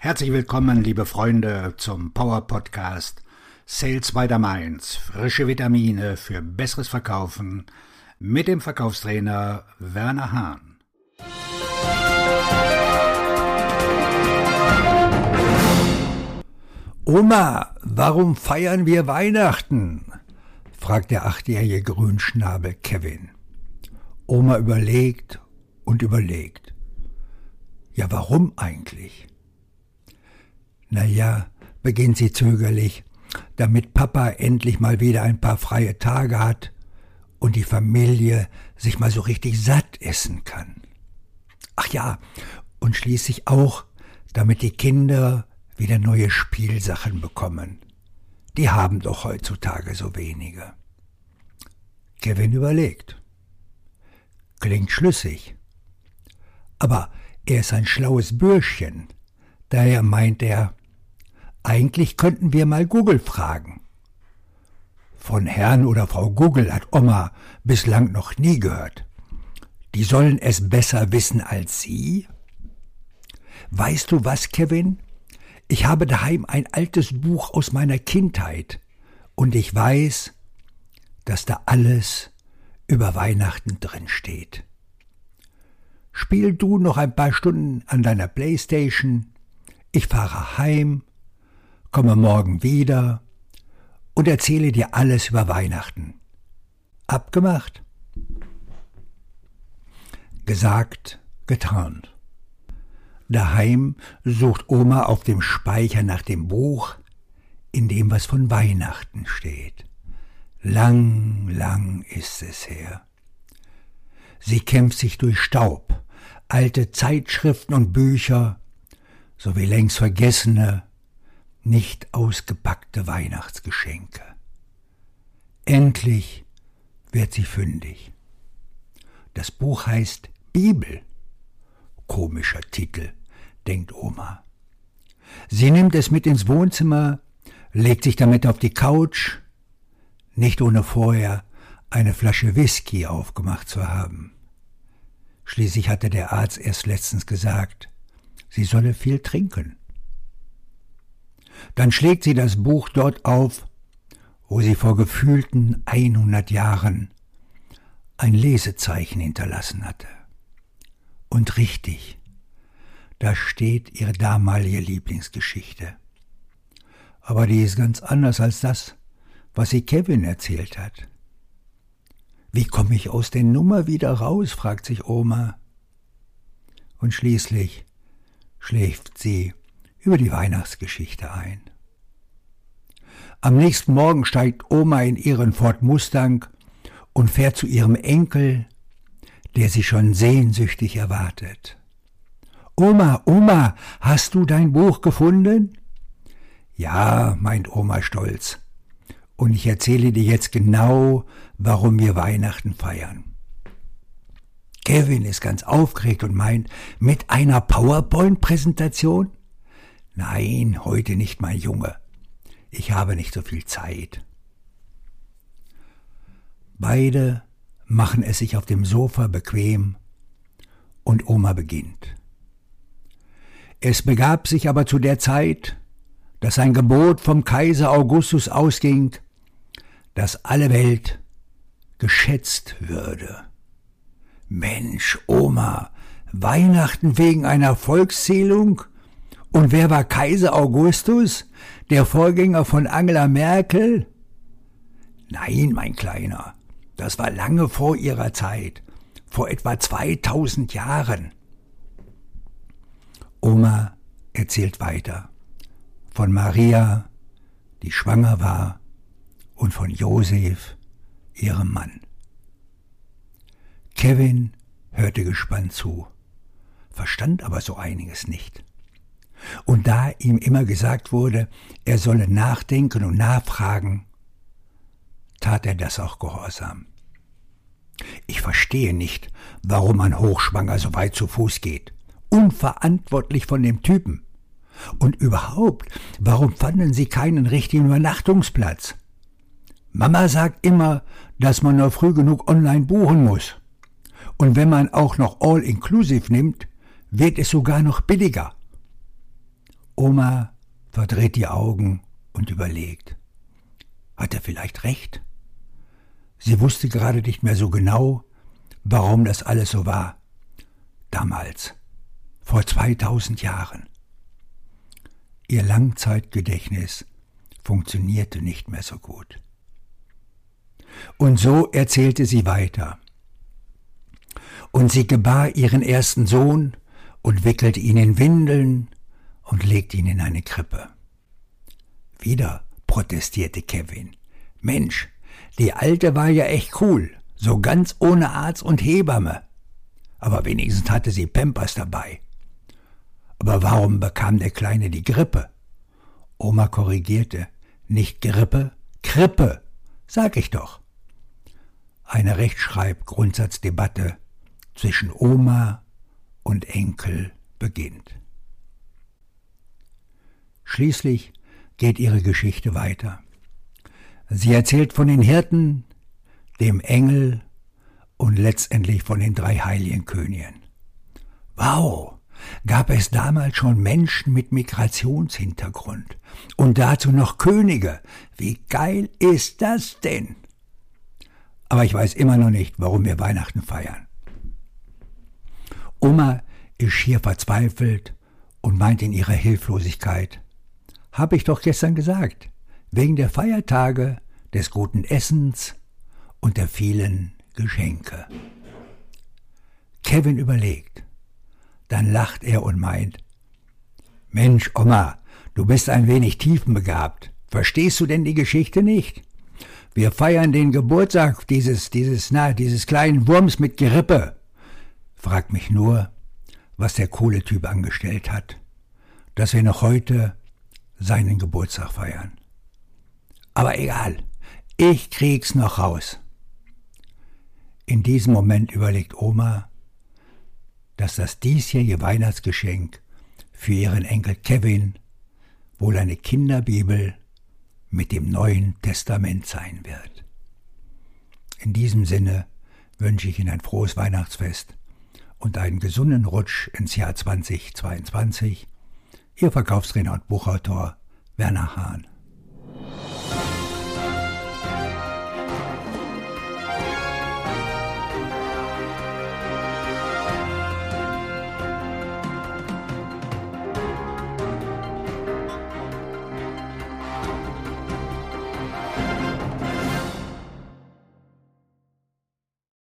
Herzlich willkommen, liebe Freunde, zum Power Podcast Sales by the Mainz. Frische Vitamine für besseres Verkaufen mit dem Verkaufstrainer Werner Hahn. Oma, warum feiern wir Weihnachten? fragt der achtjährige Grünschnabel Kevin. Oma überlegt und überlegt. Ja, warum eigentlich? Na ja, beginnt sie zögerlich, damit Papa endlich mal wieder ein paar freie Tage hat und die Familie sich mal so richtig satt essen kann. Ach ja, und schließlich auch, damit die Kinder wieder neue Spielsachen bekommen. Die haben doch heutzutage so wenige. Kevin überlegt. Klingt schlüssig. Aber er ist ein schlaues Bürschchen. Daher meint er, eigentlich könnten wir mal Google fragen. Von Herrn oder Frau Google hat Oma bislang noch nie gehört. Die sollen es besser wissen als Sie? Weißt du was, Kevin? Ich habe daheim ein altes Buch aus meiner Kindheit und ich weiß, dass da alles über Weihnachten drin steht. Spiel du noch ein paar Stunden an deiner Playstation, ich fahre heim komme morgen wieder und erzähle dir alles über Weihnachten. Abgemacht? Gesagt, getan. Daheim sucht Oma auf dem Speicher nach dem Buch, in dem was von Weihnachten steht. Lang, lang ist es her. Sie kämpft sich durch Staub, alte Zeitschriften und Bücher, sowie längst vergessene, nicht ausgepackte Weihnachtsgeschenke. Endlich wird sie fündig. Das Buch heißt Bibel. Komischer Titel, denkt Oma. Sie nimmt es mit ins Wohnzimmer, legt sich damit auf die Couch, nicht ohne vorher eine Flasche Whisky aufgemacht zu haben. Schließlich hatte der Arzt erst letztens gesagt, sie solle viel trinken. Dann schlägt sie das Buch dort auf, wo sie vor gefühlten 100 Jahren ein Lesezeichen hinterlassen hatte. Und richtig, da steht ihre damalige Lieblingsgeschichte. Aber die ist ganz anders als das, was sie Kevin erzählt hat. Wie komme ich aus der Nummer wieder raus? fragt sich Oma. Und schließlich schläft sie über die Weihnachtsgeschichte ein. Am nächsten Morgen steigt Oma in ihren Ford Mustang und fährt zu ihrem Enkel, der sie schon sehnsüchtig erwartet. Oma, Oma, hast du dein Buch gefunden? Ja, meint Oma stolz. Und ich erzähle dir jetzt genau, warum wir Weihnachten feiern. Kevin ist ganz aufgeregt und meint, mit einer PowerPoint-Präsentation? Nein, heute nicht, mein Junge. Ich habe nicht so viel Zeit. Beide machen es sich auf dem Sofa bequem und Oma beginnt. Es begab sich aber zu der Zeit, dass ein Gebot vom Kaiser Augustus ausging, dass alle Welt geschätzt würde. Mensch, Oma, Weihnachten wegen einer Volkszählung? Und wer war Kaiser Augustus, der Vorgänger von Angela Merkel? Nein, mein Kleiner, das war lange vor ihrer Zeit, vor etwa 2000 Jahren. Oma erzählt weiter von Maria, die schwanger war, und von Josef, ihrem Mann. Kevin hörte gespannt zu, verstand aber so einiges nicht. Und da ihm immer gesagt wurde, er solle nachdenken und nachfragen, tat er das auch gehorsam. Ich verstehe nicht, warum ein Hochschwanger so weit zu Fuß geht. Unverantwortlich von dem Typen. Und überhaupt, warum fanden sie keinen richtigen Übernachtungsplatz? Mama sagt immer, dass man nur früh genug online buchen muss. Und wenn man auch noch All-Inclusive nimmt, wird es sogar noch billiger. Oma verdreht die Augen und überlegt. Hat er vielleicht recht? Sie wusste gerade nicht mehr so genau, warum das alles so war. Damals, vor 2000 Jahren. Ihr Langzeitgedächtnis funktionierte nicht mehr so gut. Und so erzählte sie weiter. Und sie gebar ihren ersten Sohn und wickelte ihn in Windeln und legte ihn in eine Krippe. Wieder protestierte Kevin. Mensch, die Alte war ja echt cool, so ganz ohne Arzt und Hebamme. Aber wenigstens hatte sie Pampers dabei. Aber warum bekam der Kleine die Grippe? Oma korrigierte. Nicht Grippe, Krippe, sag ich doch. Eine Rechtschreib-Grundsatzdebatte zwischen Oma und Enkel beginnt. Schließlich geht ihre Geschichte weiter. Sie erzählt von den Hirten, dem Engel und letztendlich von den drei heiligen Königen. Wow, gab es damals schon Menschen mit Migrationshintergrund und dazu noch Könige. Wie geil ist das denn? Aber ich weiß immer noch nicht, warum wir Weihnachten feiern. Oma ist schier verzweifelt und meint in ihrer Hilflosigkeit, habe ich doch gestern gesagt, wegen der Feiertage, des guten Essens und der vielen Geschenke. Kevin überlegt. Dann lacht er und meint, Mensch, Oma, du bist ein wenig tiefenbegabt. Verstehst du denn die Geschichte nicht? Wir feiern den Geburtstag dieses, dieses, na, dieses kleinen Wurms mit Gerippe. Frag mich nur, was der coole Typ angestellt hat, dass wir noch heute seinen Geburtstag feiern. Aber egal, ich krieg's noch raus. In diesem Moment überlegt Oma, dass das diesjährige Weihnachtsgeschenk für ihren Enkel Kevin wohl eine Kinderbibel mit dem Neuen Testament sein wird. In diesem Sinne wünsche ich Ihnen ein frohes Weihnachtsfest und einen gesunden Rutsch ins Jahr 2022. Ihr Verkaufstrainer und Buchautor Werner Hahn.